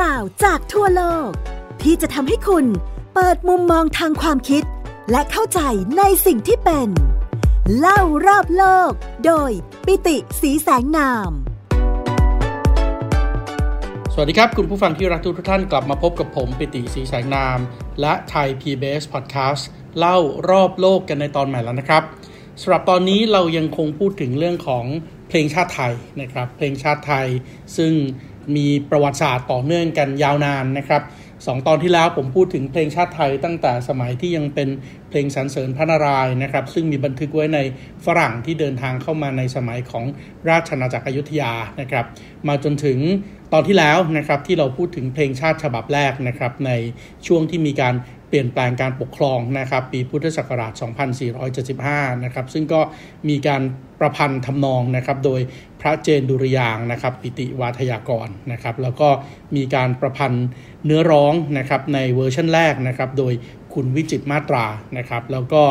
ราวจากทั่วโลก ที่จะทำให้คุณเปิดมุมมองทางความคิด และเข้าใจในสิ่งที่เป็น เล่ารอบโลก โดยปิติสีแสงนาม สวัสดีครับ คุณผู้ฟังที่รักทุกท่านกลับมาพบกับผม ปิติสีแสงนาม และไทย PBS Podcast เล่ารอบโลกกันในตอนใหม่แล้วนะครับสำหรับตอนนี้เรายังคงพูดถึงเรื่องของเพลงชาติไทยนะครับ เพลงชาติไทยซึ่ง มีประวัติศาสตร์ต่อเนื่องกันยาวนานนะครับสองตอนที่แล้วผมพูดถึงเพลงชาติไทยตั้งแต่สมัยที่ยังเป็นเพลงสรรเสริญพระนารายณ์นะครับ ซึ่งมีบันทึกไว้ในฝรั่งที่เดินทางเข้ามาในสมัยของราชอาณาจักรอยุธยานะครับ มาจนถึงตอนที่แล้วนะครับที่เราพูดถึงเพลงชาติฉบับแรกนะครับในช่วงที่มีการ เปลี่ยนแปลงการปกครองนะครับปีพุทธศักราช 2475 นะครับซึ่งก็มีการประพันธ์ทำนองนะครับโดยพระเจนดุริยางนะครับปิติวาทยากรนะครับแล้วก็มีการประพันธ์เนื้อร้องนะครับในเวอร์ชันแรกนะครับโดยคุณวิจิตมาตรานะครับแล้วก็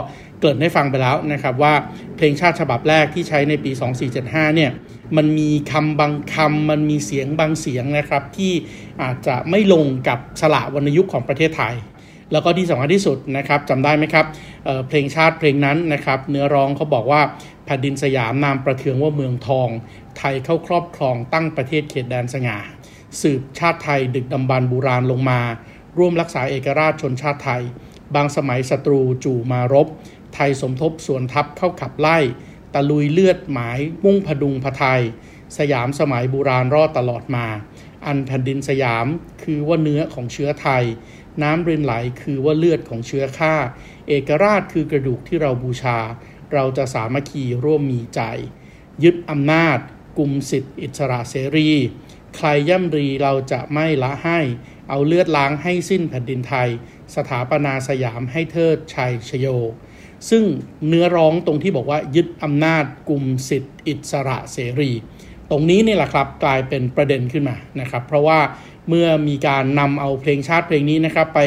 เกิดให้ฟังไปแล้วนะครับว่าเพลงชาติฉบับแรกที่ใช้ในปี 2475 เนี่ยมันมีคำบางคำมันมีเสียงบางเสียงนะครับที่อาจจะไม่ลงกับสละวรรณยุกต์ของประเทศไทย แล้วก็ที่สำคัญที่สุดนะครับจำได้ไหมครับเเพลงชาติเพลงนั้นนะครับ เนื้อร้องเขาบอกว่าแผ่นดินสยามนามประเทืองว่าเมืองทอง ไทยเข้าครอบครองตั้งประเทศเขตแดนสง่า สืบชาติไทยดึกดำบรรบูราณลงมา ร่วมรักษาเอกราชชนชาติไทย บางสมัยศัตรูจู่มารบ ไทยสมทบส่วนทัพเข้าขับไล่ ตะลุยเลือดหมาย มุ่งพดุงพะไทย สยามสมัยบูราณรอดตลอดมา อันแผ่นดินสยามคือว่าเนื้อของเชื้อไทย น้ำเรินไหลคือว่าเลือดของเชื้อข้าเอกราชคือกระดูกที่เราบูชา เราจะสามัคคีร่วมมีใจ ยึดอำนาจกลุ่มสิทธิอิสระเสรี ใครย่ำรีเราจะไม่ละให้ เอาเลือดล้างให้สิ้นแผ่นดินไทย สถาปนาสยามให้เทิดชัยชโย ซึ่งเนื้อร้องตรงที่บอกว่ายึดอำนาจกลุ่มสิทธิอิสระเสรี ตรงนี้นี่แหละครับกลายเป็นประเด็นขึ้นมานะครับ เพราะว่า เมื่อมีการนำเอาเพลงชาติเพลงนี้นะครับไป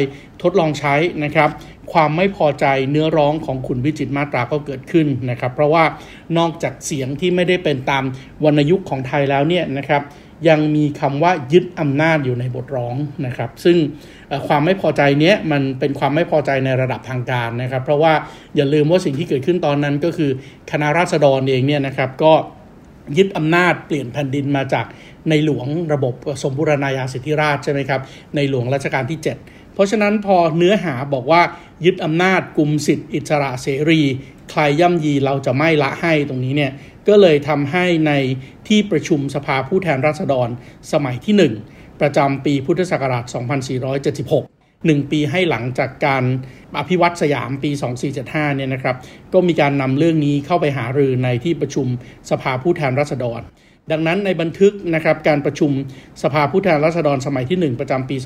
ทดลองใช้นะครับความไม่พอใจเนื้อร้องของคุณวิจิตมาตราก็เกิดขึ้นนะครับ เพราะว่านอกจากเสียงที่ไม่ได้เป็นตามวรรณยุกต์ของไทยแล้วเนี่ยนะครับยังมีคำว่ายึดอำนาจอยู่ในบทร้องนะครับ ซึ่งความไม่พอใจเนี้ยมันเป็นความไม่พอใจในระดับทางการนะครับ เพราะว่าอย่าลืมว่าสิ่งที่เกิดขึ้นตอนนั้นก็คือคณะราษฎรเองเนี่ยนะครับก็ ยึดอำนาจเปลี่ยนแผ่นดินมาจากในหลวงระบบสมบูรณาญาสิทธิราชใช่ไหมครับในหลวงรัชกาลที่ 7 เพราะฉะนั้นพอเนื้อหาบอกว่ายึดอำนาจกลุ่มสิทธิอิสระเสรี ใครย่ำยีเราจะไม่ละให้ตรงนี้เนี่ยก็เลยทำให้ในที่ประชุมสภาผู้แทนราษฎรสมัยที่ 1 ประจำปีพุทธศักราช 2476 หนึ่งปีให้หลังจากการอภิวัตสยามปี 2475 เนี่ยนะครับ ก็มีการนำเรื่องนี้เข้าไปหารือในที่ประชุมสภาผู้แทนราษฎร ดังนั้นในบันทึกนะครับการประชุมสภาผู้แทนราษฎรสมัยที่ 1 ประจำปี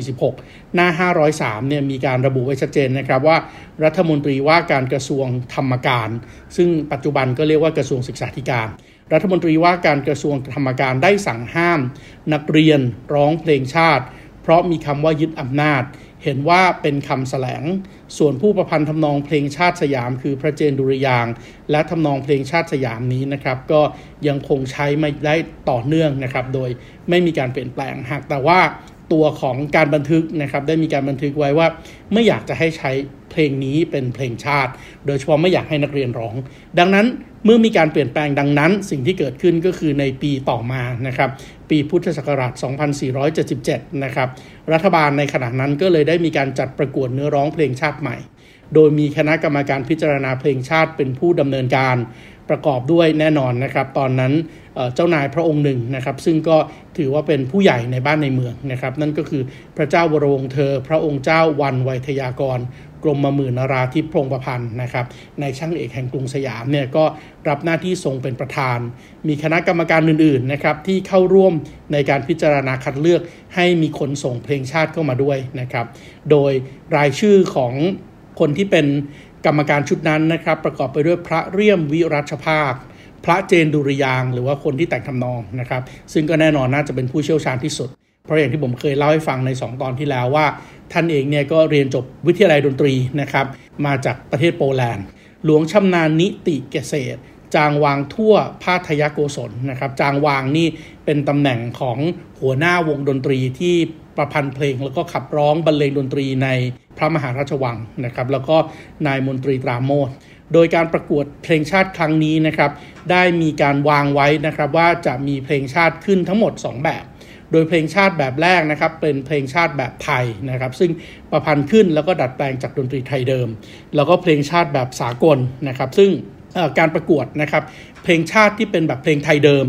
2546 หน้า 503 เนี่ยมีการระบุไว้ชัดเจนนะครับว่ารัฐมนตรีว่าการกระทรวงธรรมการ ซึ่งปัจจุบันก็เรียกว่ากระทรวงศึกษาธิการรัฐมนตรีว่าการกระทรวงธรรมการได้สั่งห้าม นักเรียนร้องเพลงชาติ ราะมีคำว่ายึดอำนาจ เห็นว่าเป็นคำแสลง ส่วนผู้ประพันธ์ทำนองเพลงชาติสยาม คือพระเจนดุริยาง และทำนองเพลงชาติสยามนี้นะครับ ก็ยังคงใช้ไม่ได้ต่อเนื่องนะครับ โดยไม่มีการเปลี่ยนแปลง หากแต่ว่าตัวของการบันทึกนะครับ ได้มีการบันทึกไว้ว่า ไม่อยากจะให้ใช้เพลงนี้เป็นเพลงชาติ โดยเฉพาะไม่อยากให้นักเรียนร้อง ดังนั้นเมื่อมีการเปลี่ยนแปลงดังนั้น สิ่งที่เกิดขึ้นก็คือในปีต่อมานะครับ ปีพุทธศักราช 2477 นะครับ รัฐบาลในขณะนั้นก็เลยได้มีการจัดประกวดเนื้อร้องเพลงชาติใหม่ โดยมีคณะกรรมการพิจารณาเพลงชาติเป็นผู้ดำเนินการประกอบด้วยแน่นอนนะครับ ตอนนั้นเจ้านายพระองค์หนึ่งนะครับ ซึ่งก็ถือว่าเป็นผู้ใหญ่ในบ้านในเมืองนะครับ นั่นก็คือพระเจ้าวรวงเธอ พระองค์เจ้าวันไวยทยากร กรมมหมื่นนาราธิพงประพันธ์นะครับในช่างเอกแห่งกรุงสยามเนี่ยก็รับหน้าที่ทรงเป็นประธาน มีคณะกรรมการอื่นๆนะครับที่เข้าร่วมในการพิจารณาคัดเลือกให้มีคนส่งเพลงชาติเข้ามาด้วยนะครับ โดยรายชื่อของคนที่เป็นกรรมการชุดนั้นนะครับ ประกอบไปด้วยพระเรียมวิรัชภาคพระเจนดุริยางหรือว่าคนที่แต่งทำนองนะครับ ซึ่งก็แน่นอนน่าจะเป็นผู้เชี่ยวชาญที่สุด เพราะอย่างที่ผมเคยเล่าให้ฟังใน 2 ตอนที่แล้วว่า ท่านเองเนี่ยก็เรียนจบวิทยาลัยดนตรีนะครับ มาจากประเทศโปแลนด์ หลวงชำนาญนิติเกษตร จางวางทั่วพาทยโกศลนะครับ จางวางนี่เป็นตำแหน่งของหัวหน้าวงดนตรีที่ประพันธ์เพลงแล้วก็ขับร้องบรรเลงดนตรีในพระมหาราชวังนะครับ แล้วก็นายมนตรีตราโมทโดยการประกวดเพลงชาติครั้งนี้นะครับ ได้มีการวางไว้นะครับว่าจะมีเพลงชาติขึ้นทั้งหมด 2 แบบ โดยเพลงชาติแบบแรกนะครับเป็นเพลงชาติแบบไทยนะครับ ซึ่งประพันธ์ขึ้นแล้วก็ดัดแปลงจากดนตรีไทยเดิม แล้วก็เพลงชาติแบบสากลนะครับ ซึ่งการประกวดนะครับ เพลงชาติที่เป็นแบบเพลงไทยเดิม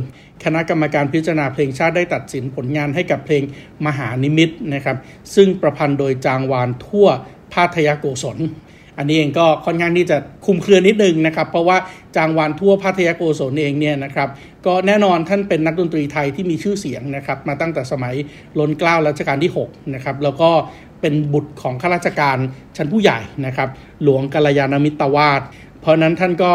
คณะกรรมการพิจารณาเพลงชาติได้ตัดสินผลงานให้กับเพลงมหานิมิตนะครับ ซึ่งประพันธ์โดยจางวานทั่วพาทยโกศล อันนี้เองก็ค่อนข้างที่จะคุมเครือนิดนึงนะครับ เพราะว่าจางวานทั่วพัทยโกศลเองเนี่ยนะครับก็แน่นอนท่านเป็นนักดนตรีไทยที่มีชื่อเสียงนะครับมาตั้งแต่สมัยล้นเกล้ารัชกาลที่6นะครับแล้วก็เป็นบุตรของข้าราชการชั้นผู้ใหญ่นะครับหลวงกัลยาณมิตรวาดเพราะนั้นท่านก็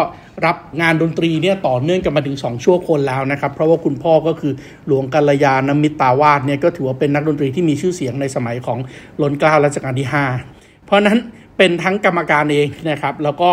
รับงานดนตรีเนี่ยต่อเนื่องกันมาถึง 2 ชั่วคนแล้วนะครับ เพราะว่าคุณพ่อก็คือหลวงกัลยาณมิตรวาดเนี่ยก็ถือว่าเป็นนักดนตรีที่มีชื่อเสียงในสมัยของล้นเกล้ารัชกาลที่ 5 เพราะนั้น เป็นทั้งกรรมการเองนะครับ แล้วก็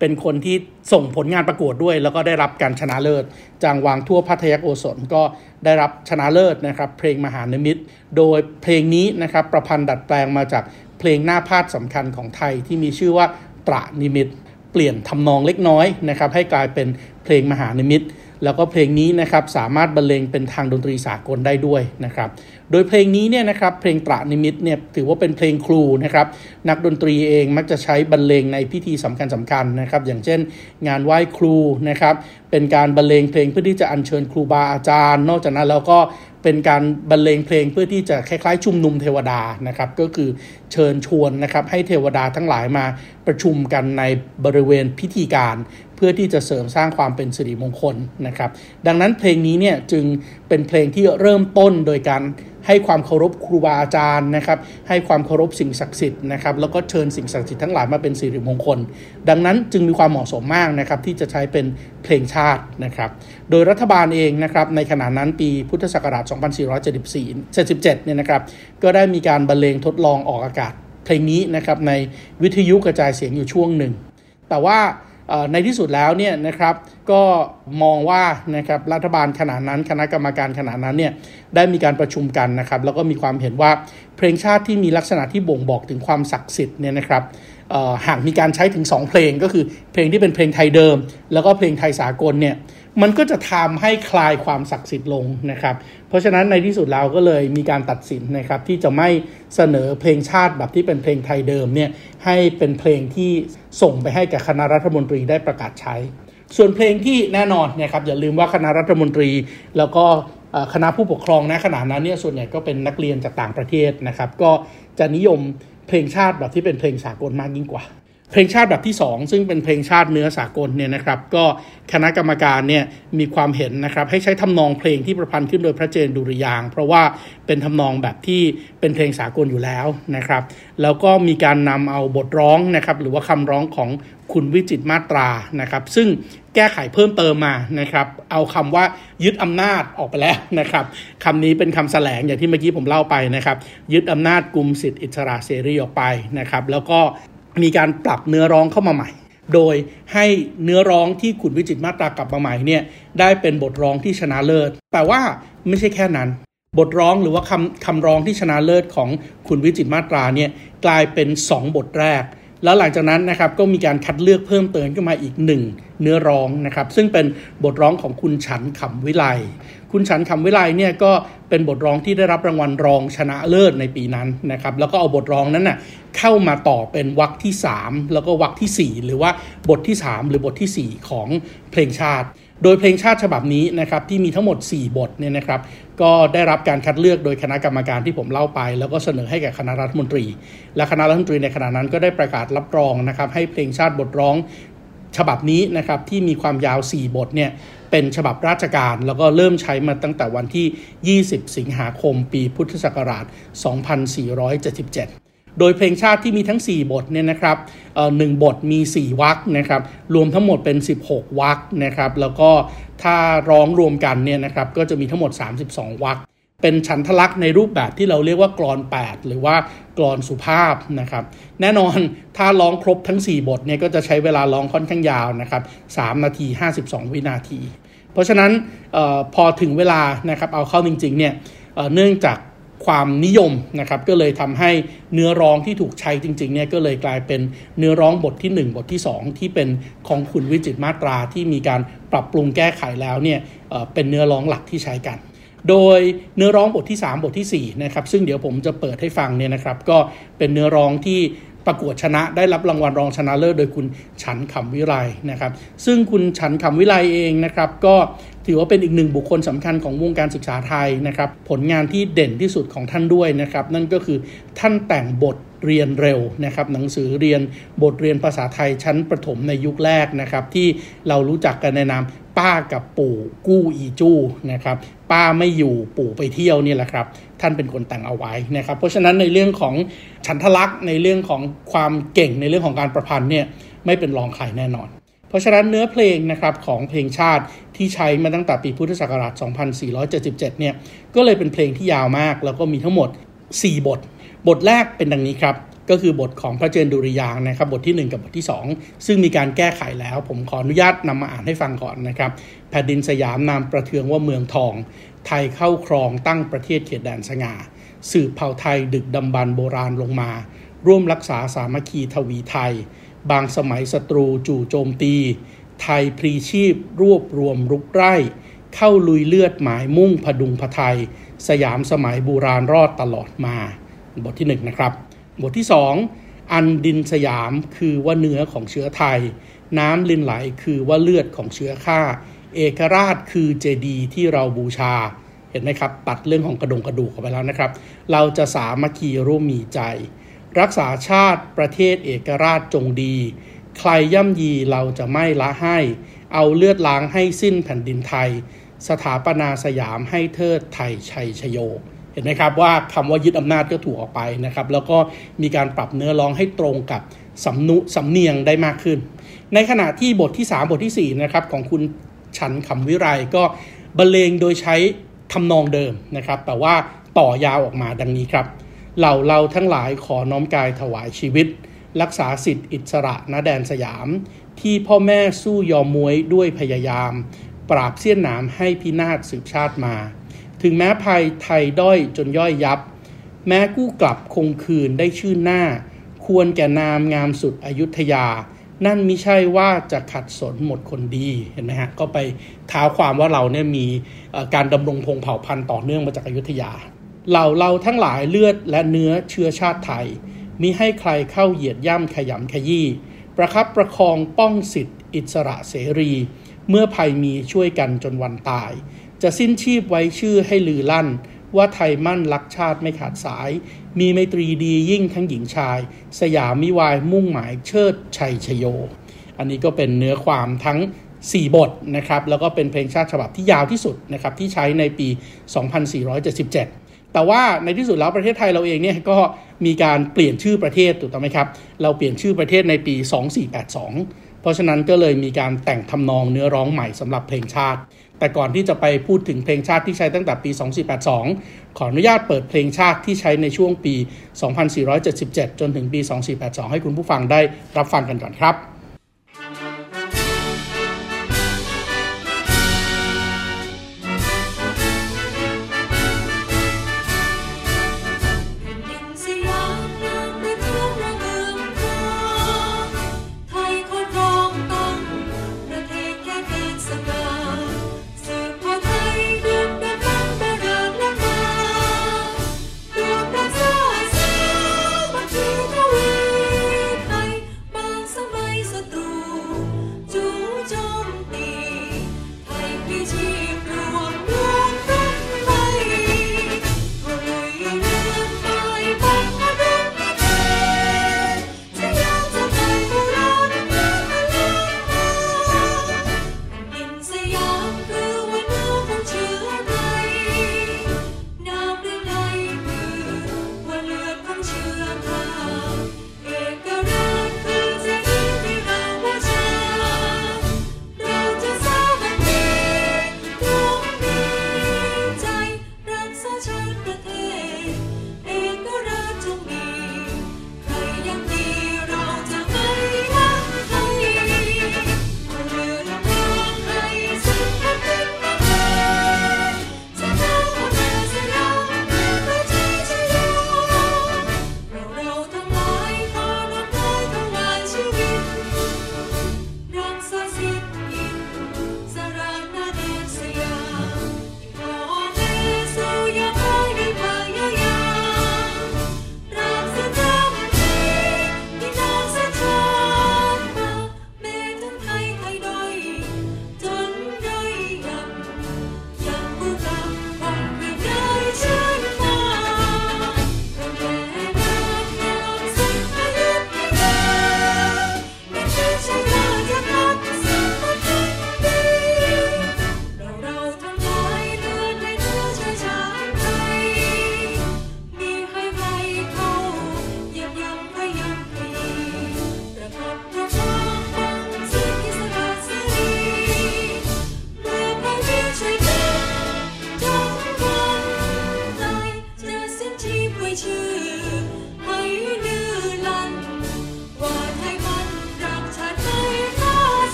เป็นคนที่ส่งผลงานประกวดด้วย แล้วก็ได้รับการชนะเลิศ จางวางทั่วพัทยาโกศลก็ได้รับชนะเลิศนะครับ เพลงมหานมิต โดยเพลงนี้นะครับประพันธ์ดัดแปลงมาจากเพลงหน้าพาดสำคัญของไทยที่มีชื่อว่าตระนิมิต เปลี่ยนทำนองเล็กน้อยนะครับให้กลายเป็นเพลงมหานิมิต แล้วก็เพลงนี้นะครับสามารถบรรเลงเป็นทางดนตรีสากลได้ด้วยนะครับ โดยเพลงนี้เนี่ยนะครับเพลงตระนิมิตเนี่ยถือว่าเป็นเพลงครูนะครับนักดนตรีเองมักจะใช้บรรเลงในพิธีสำคัญสำคัญนะครับอย่างเช่น งานไหว้ครูนะครับเป็นการบรรเลงเพลงเพื่อที่จะอัญเชิญครูบาอาจารย์ นอกจากนั้นแล้วก็ เป็นการบรรเลงเพลงเพื่อที่จะคล้ายๆ ชุมนุมเทวดานะครับ ก็คือเชิญชวนนะครับให้เทวดาทั้งหลายมาประชุมกันในบริเวณพิธีการ เพื่อที่จะเสริมสร้างความเป็นสิริมงคลนะครับ ดังนั้นเพลงนี้เนี่ยจึงเป็นเพลงที่เริ่มต้นโดยการให้ความเคารพครูบาอาจารย์นะครับ ให้ความเคารพสิ่งศักดิ์สิทธิ์นะครับแล้วก็เชิญสิ่งศักดิ์สิทธิ์ทั้งหลายมาเป็นสิริมงคล ดังนั้นจึงมีความเหมาะสมมากนะครับที่จะใช้เป็นเพลงชาตินะครับ โดยรัฐบาลเองนะครับในขณะนั้นปีพุทธศักราช2474 77เนี่ยนะครับก็ได้มีการบรรเลงทดลองออกอากาศเพลงนี้นะครับในวิทยุกระจายเสียงอยู่ช่วงหนึ่ง แต่ว่าในที่สุดแล้วเนี่ยนะครับก็มองว่านะครับรัฐบาลขณะนั้น คณะกรรมการขณะนั้นเนี่ยได้มีการประชุมกันนะครับแล้วก็มีความเห็นว่าเพลงชาติที่มีลักษณะที่บ่งบอกถึงความศักดิ์สิทธิ์เนี่ยนะครับหากมีการใช้ถึง 2 เพลงก็คือเพลงที่เป็นเพลงไทยเดิม แล้วก็เพลงไทยสากลเนี่ย มันก็จะทำให้คลายความศักดิ์สิทธิ์ลงนะครับ เพราะฉะนั้นในที่สุดเราก็เลยมีการตัดสินนะครับที่จะไม่เสนอเพลงชาติแบบที่เป็นเพลงไทยเดิมเนี่ยให้เป็นเพลงที่ส่งไปให้กับคณะรัฐมนตรีได้ประกาศใช้ ส่วนเพลงที่แน่นอนนะครับอย่าลืมว่าคณะรัฐมนตรี แล้วก็คณะผู้ปกครองนะขณะนั้นเนี่ยส่วนใหญ่ก็เป็นนักเรียนจากต่างประเทศนะครับ ก็จะนิยมเพลงชาติแบบที่เป็นเพลงสากลมากยิ่งกว่า เพลงชาติแบบที่ 2 ซึ่งเป็นเพลงชาติเนื้อสากลเนี่ยนะครับ ก็คณะกรรมการเนี่ยมีความเห็นนะครับให้ใช้ทำนองเพลงที่ประพันธ์ขึ้นโดยพระเจนดุริยาง เพราะว่าเป็นทำนองแบบที่เป็นเพลงสากลอยู่แล้วนะครับ แล้วก็มีการนำเอาบทร้องนะครับหรือว่าคำร้องของคุณวิจิตมาตรานะครับ ซึ่งแก้ไขเพิ่มเติมมานะครับ เอาคำว่ายึดอำนาจออกไปแล้วนะครับคำนี้เป็นคำแสลงอย่างที่เมื่อกี้ผมเล่าไปนะครับ ยึดอำนาจกลุ่มสิทธิอิสระเสรีออกไปนะครับ แล้วก็ มีการปรับเนื้อร้องเข้ามาใหม่ โดยให้เนื้อร้องที่ขุนวิจิตมาตรากลับมาใหม่เนี่ยได้เป็นบทร้องที่ชนะเลิศ แต่ว่าไม่ใช่แค่นั้น บทร้องหรือว่าคำคำร้องที่ชนะเลิศของขุนวิจิตมาตราเนี่ยกลายเป็น 2 บทแรกแล้วหลังจากนั้นนะครับก็มีการคัดเลือกเพิ่มเติมขึ้นมาอีกหนึ่งเนื้อร้องนะครับซึ่งเป็นบทร้องของคุณฉันขำวิไล คุณฉันคำวิไลเนี่ยก็เป็นบทร้องที่ได้รับรางวัลรองชนะเลิศในปีนั้นนะครับแล้วก็เอาบทร้องนั้นน่ะเข้ามาต่อเป็นวรรคที่ 3 แล้วก็วรรคที่ 4 หรือว่าบทที่ 3 หรือบทที่ 4 ของเพลงชาติ โดยเพลงชาติฉบับนี้นะครับที่มีทั้งหมด 4 บทเนี่ยนะครับก็ได้รับการคัดเลือกโดยคณะกรรมการที่ผมเล่าไป แล้วก็เสนอให้แก่คณะรัฐมนตรี และคณะรัฐมนตรีในขณะนั้นก็ได้ประกาศรับรองนะครับให้เพลงชาติบทร้องฉบับนี้นะครับที่มีความยาว 4 บทเนี่ย เป็นฉบับราชการ แล้วก็เริ่มใช้มาตั้งแต่วันที่ 20 สิงหาคมปีพุทธศักราช 2477โดยเพลงชาติที่มีทั้ง 4 บทเนี่ยนะครับหนึ่งบทมี 4 วรรคนะครับ รวมทั้งหมดเป็น 16 วรรคนะครับ แล้วก็ถ้าร้องรวมกันเนี่ยนะครับ ก็จะมีทั้งหมด 32 วรรค เป็นฉันทลักษณ์ในรูปแบบที่เราเรียกว่ากรอน 8 หรือว่ากรอนสุภาพนะครับ แน่นอนถ้าร้องครบทั้ง 4 บทเนี่ยก็จะใช้เวลาร้องค่อนข้างยาวนะครับ 3 นาที 52 วินาที เพราะฉะนั้นออพอถึงเวลานะครับเอาเข้าจริงๆเนี่ยเเนื่องจากความนิยมนะครับก็เลยทำให้เนื้อร้องที่ถูกใช้จริงๆเนี่ยก็เลยกลายเป็นเนื้อร้องบทที่ 1 บทที่ 2 ที่เป็นของคุณวิจิตมาตราที่มีการปรับปรุงแก้ไขแล้วเนี่ยเเป็นเนื้อร้องหลักที่ใช้กัน โดยเนื้อร้องบทที่ 3 บทที่4นะครับซึ่งเดี๋ยวผมจะเปิดให้ฟังเนี่ยนะครับก็เป็นเนื้อร้องที่ประกวดชนะได้รับรางวัลรองชนะเลิศโดยคุณฉันคำวิไลนะครับ ซึ่งคุณฉันคำวิไลเองนะครับ ก็ถือว่าเป็นอีกหนึ่งบุคคลสำคัญของวงการศึกษาไทยนะครับ ผลงานที่เด่นที่สุดของท่านด้วยนะครับ นั่นก็คือท่านแต่งบทเรียนเร็วนะครับหนังสือเรียนบทเรียนภาษาไทยชั้นประถมในยุคแรกนะครับ ที่เรารู้จักกันในนาม ป้ากับปู่กู้อีจู้นะครับป้าไม่อยู่ปู่ไปเที่ยวนี่แหละครับ ท่านเป็นคนแต่งเอาไว้นะครับ เพราะฉะนั้นในเรื่องของฉันทลักษณ์ในเรื่องของความเก่งในเรื่องของการประพันธ์เนี่ยไม่เป็นรองใครแน่นอน เพราะฉะนั้นเนื้อเพลงนะครับของเพลงชาติที่ใช้มาตั้งแต่ปีพุทธศักราช 2477 เนี่ยก็เลยเป็นเพลงที่ยาวมาก แล้วก็มีทั้งหมด 4 บท บทแรกเป็นดังนี้ครับ ก็คือบทของพระเจนดุริยางนะครับบทที่ 1 กับบทที่ 2 ซึ่งมีการแก้ไขแล้ว ผมขออนุญาตนำมาอ่านให้ฟังก่อนนะครับแผ่นดินสยามนามประเทืองว่าเมืองทอง ไทยเข้าครองตั้งประเทศเขตแดนสง่าสืบเผ่าไทยดึกดำบรรโบราณลงมา ร่วมรักษาสามัคคีทวีไทย บางสมัยศัตรูจู่โจมตี ไทยพรีชีพ รวบรวมรุกไร่ เข้าลุยเลือดหมายมุ่งพดุงพไทย สยามสมัยโบราณรอดตลอดมา บทที่1นะครับ บทที่ 2 อันดินสยามคือว่าเนื้อของเชื้อไทย น้ำลินไหลคือว่าเลือดของเชื้อข้าเอกราชคือเจดีที่เราบูชาเห็นไหมครับ ตัดเรื่องของกระดงกระดูกออกไปแล้วนะครับ เราจะสามัคคีร่วมมีใจ รักษาชาติประเทศเอกราชจงดี ใครย่ำยีเราจะไม่ละให้ เอาเลือดล้างให้สิ้นแผ่นดินไทย สถาปนาสยามให้เทิดไทยชัยชโย เห็นไหมครับว่าคำว่ายึดอำนาจก็ถูกออกไปนะครับ แล้วก็มีการปรับเนื้อร้องให้ตรงกับสำนุสำเนียงได้มากขึ้น ในขณะที่บทที่ 3 บทที่ 4 นะครับของคุณฉันคำวิไรก็บรรเลงโดยใช้ทำนองเดิมนะครับ แต่ว่าต่อยาวออกมาดังนี้ครับเหล่าเราทั้งหลายขอน้อมกายถวายชีวิต รักษาสิทธิอิสระณแดนสยาม ที่พ่อแม่สู้ยอมมวยด้วยพยายาม ปราบเสี้ยนหนามให้พินาศสืบชาติมา ถึงแม้ภัยไทยด้อยจนย่อยยับ แม้กู้กลับคงคืนได้ชื่นหน้า ควรแก่นามงามสุดอยุธยา นั่นไม่ใช่ว่าจะขัดสนหมดคนดีเห็นไหมฮะก็ไปท้าความว่าเราเนี่ยมีการดำรงพงเผ่าพันธุ์ต่อเนื่องมาจากอยุธยาเหล่าเราทั้งหลายเลือดและเนื้อเชื้อชาติไทยมิให้ใครเข้าเหยียดย่ำขยำขยี้ประคับประคองป้องสิทธิอิสระเสรี เมื่อภัยมีช่วยกันจนวันตาย จะสิ้นชีพไว้ชื่อให้ลือลั่น ว่าไทยมั่นรักชาติไม่ขาดสาย มีไมตรีดียิ่งทั้งหญิงชาย สยามมิวายมุ่งหมายเชิดชัยชโย อันนี้ก็เป็นเนื้อความทั้ง 4 บทนะครับ แล้วก็เป็นเพลงชาติฉบับที่ยาวที่สุดนะครับที่ใช้ในปี 2477แต่ว่าในที่สุดแล้วประเทศไทยเราเองเนี่ยก็มีการเปลี่ยนชื่อประเทศถูกต้องไหมครับ เราเปลี่ยนชื่อประเทศในปี 2482 เพราะฉะนั้นก็เลยมีการแต่งทำนองเนื้อร้องใหม่สำหรับเพลงชาติ แต่ก่อนที่จะไปพูดถึงเพลงชาติที่ใช้ตั้งแต่ปี 2482 ขออนุญาตเปิดเพลงชาติที่ใช้ในช่วงปี 2477 จนถึงปี 2482 ให้คุณผู้ฟังได้รับฟังกันก่อนครับ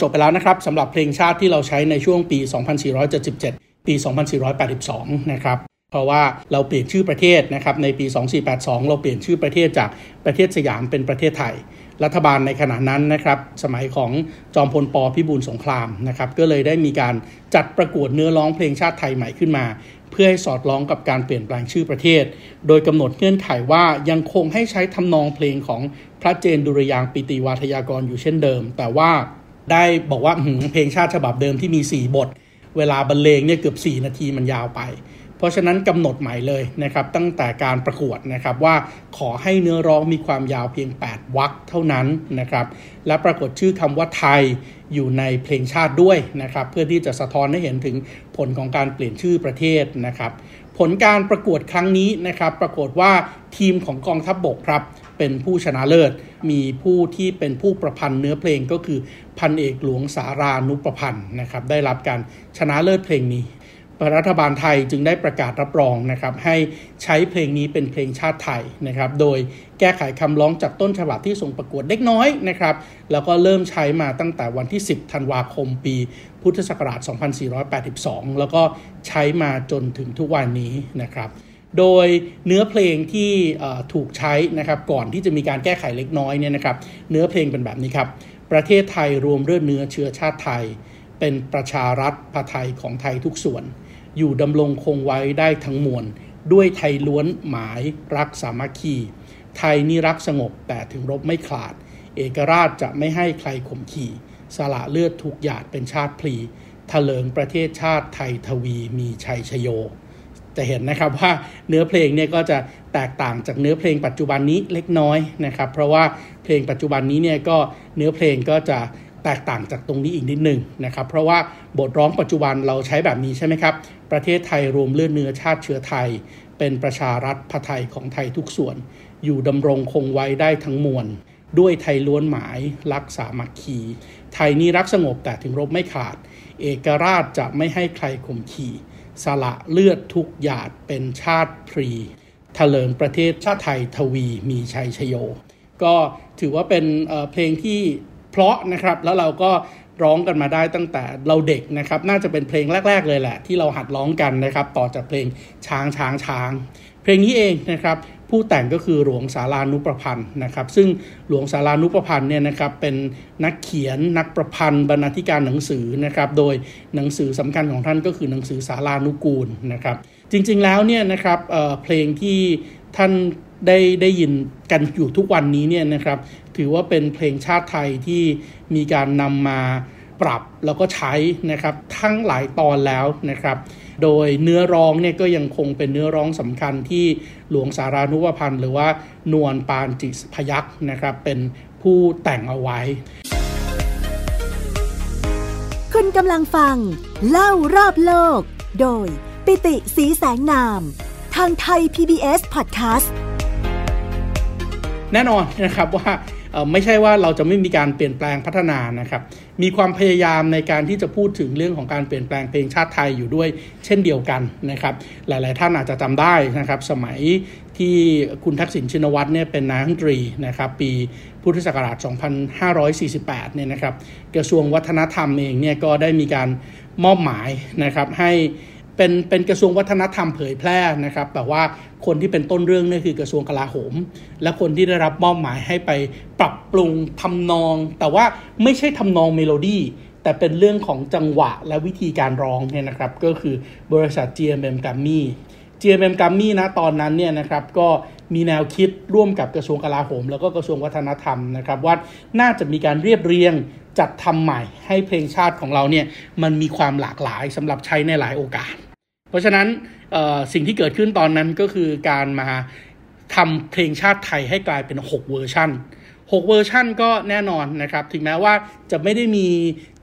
จบไปแล้วนะครับสำหรับเพลงชาติที่เราใช้ในช่วงปี 2477 ปี 2482 นะครับเพราะว่าเราเปลี่ยนชื่อประเทศนะครับในปี 2482 เราเปลี่ยนชื่อประเทศจากประเทศสยามเป็นประเทศไทย รัฐบาลในขณะนั้นนะครับสมัยของจอมพลปพิบูลสงครามนะครับก็เลยได้มีการจัดประกวดเนื้อร้องเพลงชาติไทยใหม่ขึ้นมา เพื่อให้สอดร้องกับการเปลี่ยนแปลงชื่อประเทศ โดยกำหนดเงื่อนไขว่ายังคงให้ใช้ทำนองเพลงของพระเจนดุรยางปิติวาทยากรอยู่เช่นเดิม แต่ว่า ได้บอกว่าเพลงชาติฉบับเดิมที่มี 4 บท เวลาบรรเลงเนี่ยเกือบ 4 นาทีมันยาวไป เพราะฉะนั้นกำหนดใหม่เลยนะครับ ตั้งแต่การประกวดนะครับว่าขอให้เนื้อร้องมีความยาวเพียง 8 วรรคเท่านั้นนะครับ และปรากฏชื่อคำว่าไทยอยู่ในเพลงชาติด้วยนะครับ เพื่อที่จะสะท้อนให้เห็นถึงผลของการเปลี่ยนชื่อประเทศนะครับ ผลการประกวดครั้งนี้นะครับ ปรากฏว่าทีมของกองทัพบบกครับ เป็นผู้ชนะเลิศ มีผู้ที่เป็นผู้ประพันธ์เนื้อเพลงก็คือพันเอกหลวงสารานุประพันธ์นะครับได้รับการชนะเลิศเพลงนี้รัฐบาลไทยจึงได้ประกาศรับรองนะครับให้ใช้เพลงนี้เป็นเพลงชาติไทยนะครับโดยแก้ไขคำร้องจากต้นฉบับที่ส่งประกวดเล็กน้อยนะครับแล้วก็เริ่มใช้มาตั้งแต่วันที่ 10 ธันวาคมปี พุทธศักราช 2482 แล้วก็ใช้มาจนถึงทุกวันนี้นะครับ โดยเนื้อเพลงที่ถูกใช้นะครับก่อนที่จะมีการแก้ไขเล็กน้อยเนี่ยนะครับเนื้อเพลงเป็นแบบนี้ครับ ประเทศไทยรวมเลือดเนื้อเชื้อชาติไทย เป็นประชารัฐพไทยของไทยทุกส่วน อยู่ดำรงคงไว้ได้ทั้งมวลด้วยไทยล้วนหมายรักสามัคคี ไทยนี่รักสงบแต่ถึงรบไม่ขาด เอกราชจะไม่ให้ใครข่มขี่สละเลือดทุกหยาดเป็นชาติพลีถลิงประเทศชาติไทยทวีมีชัยชโย จะเห็นนะครับว่าเนื้อเพลงเนี่ยก็จะแตกต่างจากเนื้อเพลงปัจจุบันนี้เล็กน้อยนะครับ เพราะว่าเพลงปัจจุบันนี้เนี่ยก็เนื้อเพลงก็จะแตกต่างจากตรงนี้อีกนิดหนึ่งนะครับ เพราะว่าบทร้องปัจจุบันเราใช้แบบนี้ใช่ไหมครับ ประเทศไทยรวมเลือดเนื้อชาติเชื้อไทย เป็นประชารัฐพไทยของไทยทุกส่วน อยู่ดำรงคงไว้ได้ทั้งมวลด้วยไทยล้วนหมายรักสามัคคี ไทยนี้รักสงบแต่ถึงรบไม่ขาด เอกราชจะไม่ให้ใครข่มขี่ สละเลือดทุกหยาดเป็นชาติพรีเถลิงประเทศชาติไทยทวีมีชัยชโย ก็ถือว่าเป็นเพลงที่เพราะนะครับ แล้วเราก็ร้องกันมาได้ตั้งแต่เราเด็กนะครับ น่าจะเป็นเพลงแรก ๆ เลยแหละ ที่เราหัดร้องกันนะครับ ต่อจากเพลงช้างช้างช้าง เพลงนี้เองนะครับ ผู้แต่งก็คือหลวงสารานุประพันธ์นะครับ ซึ่งหลวงสารานุประพันธ์เนี่ยนะครับเป็นนักเขียนนักประพันธ์บรรณาธิการหนังสือนะครับ โดยหนังสือสำคัญของท่านก็คือหนังสือสารานุกูลนะครับ จริงๆแล้วเนี่ยนะครับเเพลงที่ท่านได้ได้ยินกันอยู่ทุกวันนี้เนี่ยนะครับ ถือว่าเป็นเพลงชาติไทยที่มีการนำมา ปรับแล้วก็ใช้นะครับทั้งหลายตอนแล้วนะครับ โดยเนื้อร้องเนี่ยก็ยังคงเป็นเนื้อร้องสำคัญที่หลวงสารานุวพันธ์หรือว่านวลปานจิพยักษ์นะครับ เป็นผู้แต่งเอาไว้ คุณกำลังฟัง เล่ารอบโลก โดยปิติสีแสงนาม ทางไทย PBS Podcast แน่นอนนะครับว่า ไม่ใช่ว่าเราจะไม่มีการเปลี่ยนแปลงพัฒนานะครับ มีความพยายามในการที่จะพูดถึงเรื่องของการเปลี่ยนแปลงเพลงชาติไทยอยู่ด้วย เช่นเดียวกันนะครับ หลาย ๆ ท่านอาจจะจำได้นะครับ สมัยที่คุณทักษิณชินวัตรเนี่ยเป็นนายกรัฐมนตรีนะครับปีพุทธศักราช 2548 เนี่ยนะครับ กระทรวงวัฒนธรรมเองเนี่ยก็ได้มีการมอบหมายนะครับให้ เป็นเป็นกระทรวงวัฒนธรรมเผยแพร่นะครับ แต่ว่าคนที่เป็นต้นเรื่องนี่คือกระทรวงกลาโหม และคนที่ได้รับมอบหมายให้ไปปรับปรุงทำนอง แต่ว่าไม่ใช่ทำนองเมโลดี้แต่เป็นเรื่องของจังหวะและวิธีการร้องเนี่ยนะครับ ก็คือบริษัท GMM g a m m y GMM g a m m y นะตอนนั้นเนี่ยนะครับก็มีแนวคิดร่วมกับกระทรวงกลาโหม แล้วก็กระทรวงวัฒนธรรมนะครับว่าน่าจะมีการเรียบเรียงจัดทำใหม่ให้เพลงชาติของเราเนี่ยมันมีความหลากหลายสำหรับใช้ในหลายโอกาส เพราะฉะนั้นสิ่งที่เกิดขึ้นตอนนั้นก็คือการมาทำเพลงชาติไทยให้กลายเป็น 6 เวอร์ชัน6 เวอร์ชันก็แน่นอนนะครับ ถึงแม้ว่าจะไม่ได้มี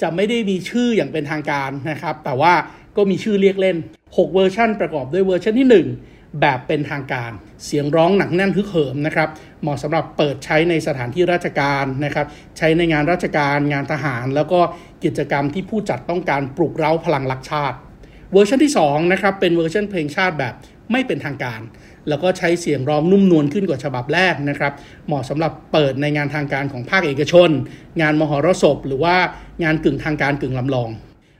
จะไม่ได้มีชื่ออย่างเป็นทางการนะครับ แต่ว่าก็มีชื่อเรียกเล่น 6 เวอร์ชันประกอบด้วยเวอร์ชันที่ 1 แบบเป็นทางการ เสียงร้องหนักแน่นฮึกเหิมนะครับ เหมาะสำหรับเปิดใช้ในสถานที่ราชการนะครับ ใช้ในงานราชการงานทหาร แล้วก็กิจกรรมที่ผู้จัดต้องการปลุกเร้าพลังรักชาติ เวอร์ชันที่2นะครับเป็นเวอร์ชันเพลงชาติแบบไม่เป็นทางการ แล้วก็ใช้เสียงร้องนุ่มนวลขึ้นกว่าฉบับแรกนะครับ เหมาะสำหรับเปิดในงานทางการของภาคเอกชน งานมหรสพ หรือว่างานกึ่งทางการกึ่งลำลอง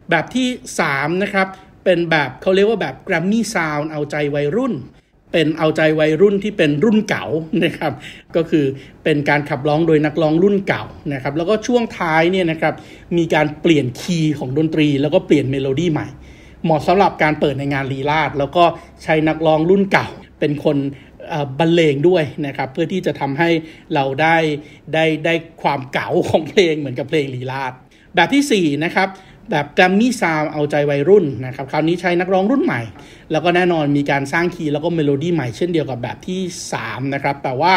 แบบที่3นะครับเป็นแบบเขาเรียกว่าแบบ Grammy Sound เอาใจวัยรุ่น เป็นเอาใจวัยรุ่นที่เป็นรุ่นเก่านะครับ ก็คือเป็นการขับร้องโดยนักร้องรุ่นเก่านะครับ แล้วก็ช่วงท้ายเนี่ยนะครับมีการเปลี่ยน key ของดนตรี แล้วก็เปลี่ยนเมโลดี้ใหม่ เหมาะสำหรับการเปิดในงานลีลาศ แล้วก็ใช้นักร้องรุ่นเก่าเป็นคนบรรเลงด้วยนะครับเพื่อที่จะทำให้เราได้ได้ได้ความเก๋าของเพลงเหมือนกับเพลงลีลาศ แบบที่4นะครับแบบ Grammy Sound เอาใจวัยรุ่นนะครับคราวนี้ใช้นักร้องรุ่นใหม่ แล้วก็แน่นอนมีการสร้าง key แล้วก็เมโลดี้ใหม่เช่นเดียวกับแบบที่ 3 นะครับ แต่ว่า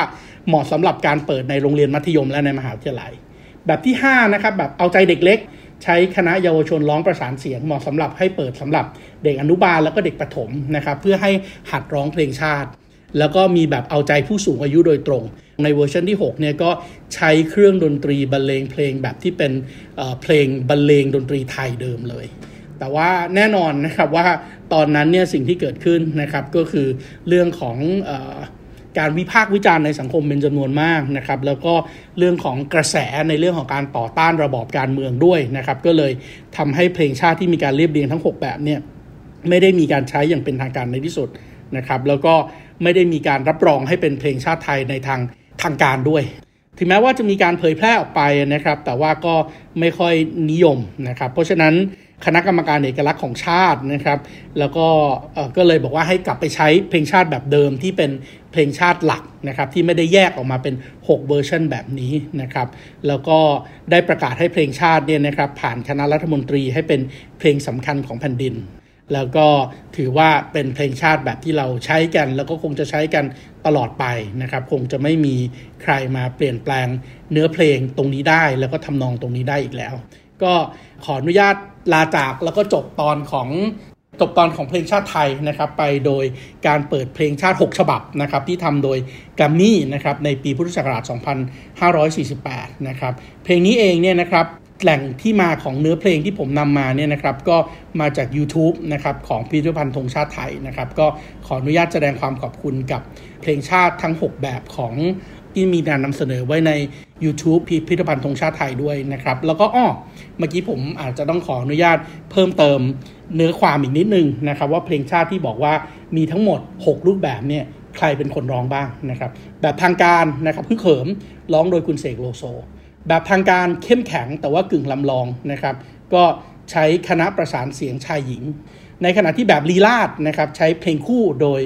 เหมาะสำหรับการเปิดในโรงเรียนมัธยมและในมหาวิทยาลัย แบบที่ 5 นะครับ แบบเอาใจเด็กเล็ก ใช้คณะเยาวชนร้องประสานเสียงเหมาะสำหรับให้เปิดสำหรับเด็กอนุบาลแล้วก็เด็กประถมนะครับเพื่อให้หัดร้องเพลงชาติ แล้วก็มีแบบเอาใจผู้สูงอายุโดยตรง ในเวอร์ชันที่6เนี่ยก็ใช้เครื่องดนตรีบรรเลงเพลงแบบที่เป็นเพลงบรรเลงดนตรีไทยเดิมเลย แต่ว่าแน่นอนนะครับว่าตอนนั้นเนี่ยสิ่งที่เกิดขึ้นนะครับก็คือเรื่องของอ การวิพากษ์วิจารณ์ในสังคมเป็นจำนวนมากนะครับ แล้วก็เรื่องของกระแสในเรื่องของการต่อต้านระบอบการเมืองด้วยนะครับ ก็เลยทำให้เพลงชาติที่มีการเรียบเรียงทั้ง 6 แบบเนี่ยไม่ได้มีการใช้อย่างเป็นทางการในที่สุดนะครับ แล้วก็ไม่ได้มีการรับรองให้เป็นเพลงชาติไทยในทางทางการด้วย ถึงแม้ว่าจะมีการเผยแพร่ออกไปนะครับ แต่ว่าก็ไม่ค่อยนิยมนะครับ เพราะฉะนั้น คณะกรรมการเอกลักษณ์ของชาตินะครับ แล้วก็ก็เลยบอกว่าให้กลับไปใช้เพลงชาติแบบเดิมที่เป็นเพลงชาติหลักนะครับที่ไม่ได้แยกออกมาเป็น 6 เวอร์ชันแบบนี้นะครับ แล้วก็ได้ประกาศให้เพลงชาติเนี่ยนะครับผ่านคณะรัฐมนตรีให้เป็นเพลงสำคัญของแผ่นดิน แล้วก็ถือว่าเป็นเพลงชาติแบบที่เราใช้กัน แล้วก็คงจะใช้กันตลอดไปนะครับ คงจะไม่มีใครมาเปลี่ยนแปลงเนื้อเพลงตรงนี้ได้ แล้วก็ทำนองตรงนี้ได้อีกแล้ว ก็ขออนุญาต ลาจากแล้วก็จบตอนของจบตอนของเพลงชาติไทยนะครับ ไปโดยการเปิดเพลงชาติ 6 ฉบับนะครับ ที่ทำโดยกัมมี่นะครับในปีพุทธศักราช 2548 นะครับ เพลงนี้เองเนี่ยนะครับแหล่งที่มาของเนื้อเพลงที่ผมนำมาเนี่ยนะครับ ก็มาจาก YouTube นะครับของพิพิธภัณฑ์ธงชาติไทยนะครับ ก็ขออนุญาตแสดงความขอบคุณกับเพลงชาติทั้ง 6 แบบของ ที่มีการนำเสนอไว้ใน YouTube พิพิธภัณฑ์ธงชาติไทยด้วยนะครับ แล้วก็อ้อเมื่อกี้ผมอาจจะต้องขออนุญาตเพิ่มเติมเนื้อความอีกนิดนึงนะครับ ว่าเพลงชาติที่บอกว่ามีทั้งหมด 6 รูปแบบเนี่ยใครเป็นคนร้องบ้างนะครับ แบบทางการนะครับพึ่งเขิมร้องโดยคุณเสกโลโซ แบบทางการเข้มแข็งแต่ว่ากึ่งลำลองนะครับ ก็ใช้คณะประสานเสียงชายหญิง ในขณะที่แบบลีลาดนะครับใช้เพลงคู่โดย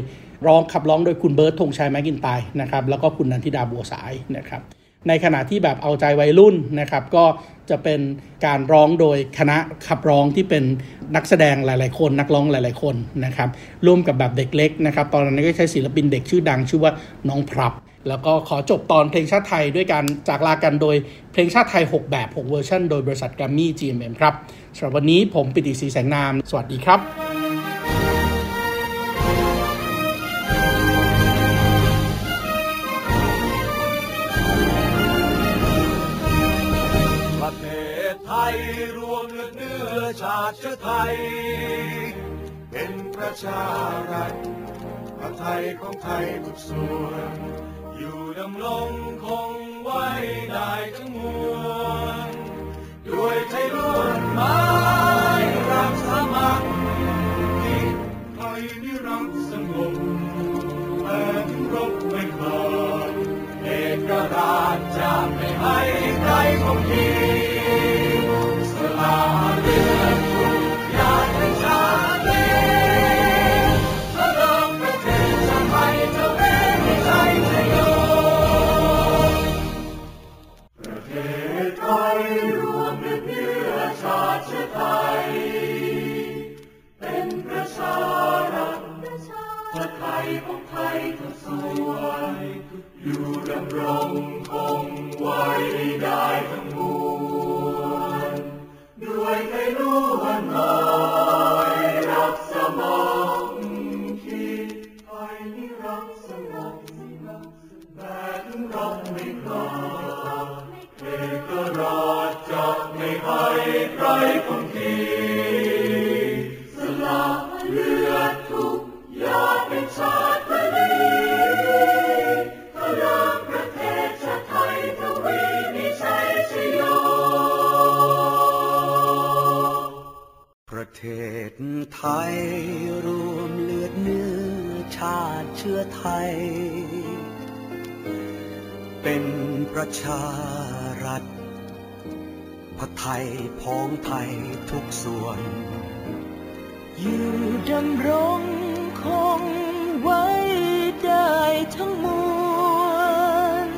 ร้องขับร้องโดยคุณเบิร์ตธงชัยแมกินไตนะครับแล้วก็คุณนันทิดาบัวสายนะครับในขณะที่แบบเอาใจวัยรุ่นนะครับก็จะเป็นการร้องโดยคณะขับร้องที่เป็นนักแสดงหลาย ๆ คนนักร้องหลาย ๆ คนนะครับร่วมกับแบบเด็กเล็กนะครับตอนนั้นก็ใช้ศิลปินเด็กชื่อดังชื่อว่าน้องพรับ แล้วก็ขอจบตอนเพลงชาติไทยด้วยการจากลากันโดยเพลงชาติไทย 6 แบบ 6 เวอร์ชันโดยบริษัทแกรมมี่ GMM ครับสำหรับวันนี้ผมปิติศรีแสงนาม สวัสดีครับ ย เป็นประชารัฐระไทยของไทยทุกส่วน อยู่ดำรงคงไว้ได้ทั้งมวลด้วยไทยล้วนไม้รักสมัคร ยรวมเลือดเนื้อชาติเชื้อไทย เป็นประชารัฐพระไทยพ้องไทยทุกส่วน อยู่ดำรงคงไว้ได้ทั้งมวล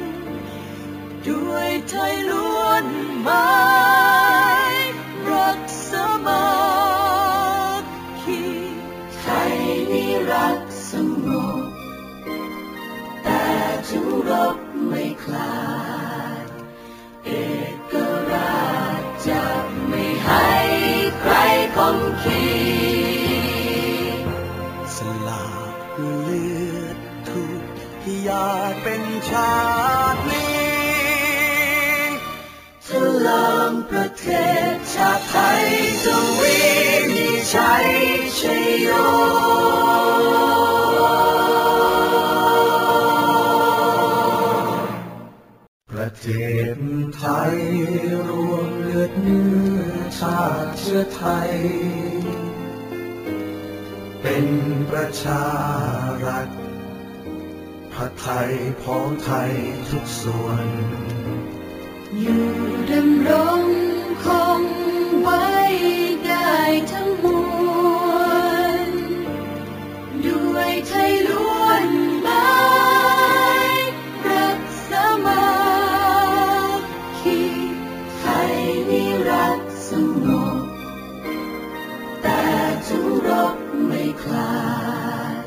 ด้วยไทยล้วนมา เป็นชาตินี้ฉลองประเทศชาติไทยจงวีมีชัยชโยประเทศไทยรวมเลือดเนื้อชาติเชื้อไทย เป็นประชารัฐ พระไทยพ้องไทยทุกส่วน อยู่ดำรงคงไว้ได้ทั้งมวล ด้วยไทยล้วนหมายรักสมัคคีไทยนิรักสงบแต่จะรบไม่คลาด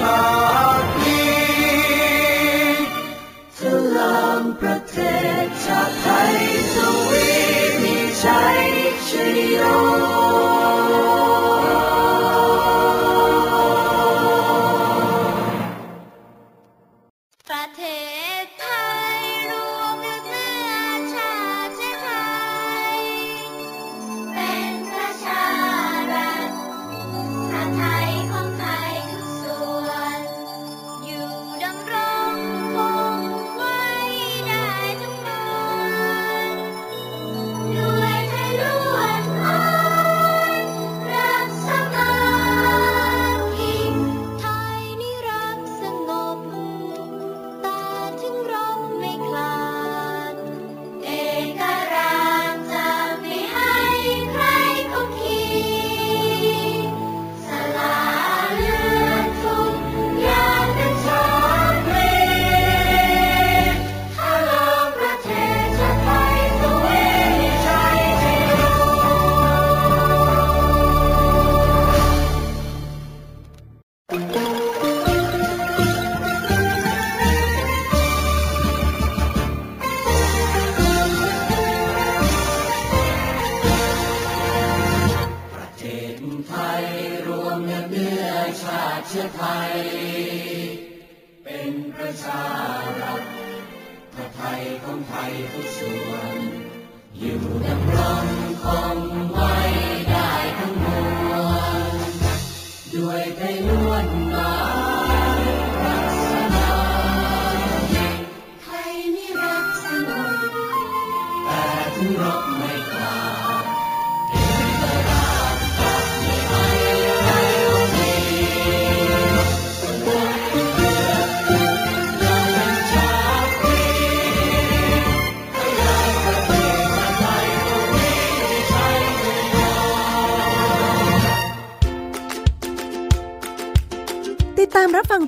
เ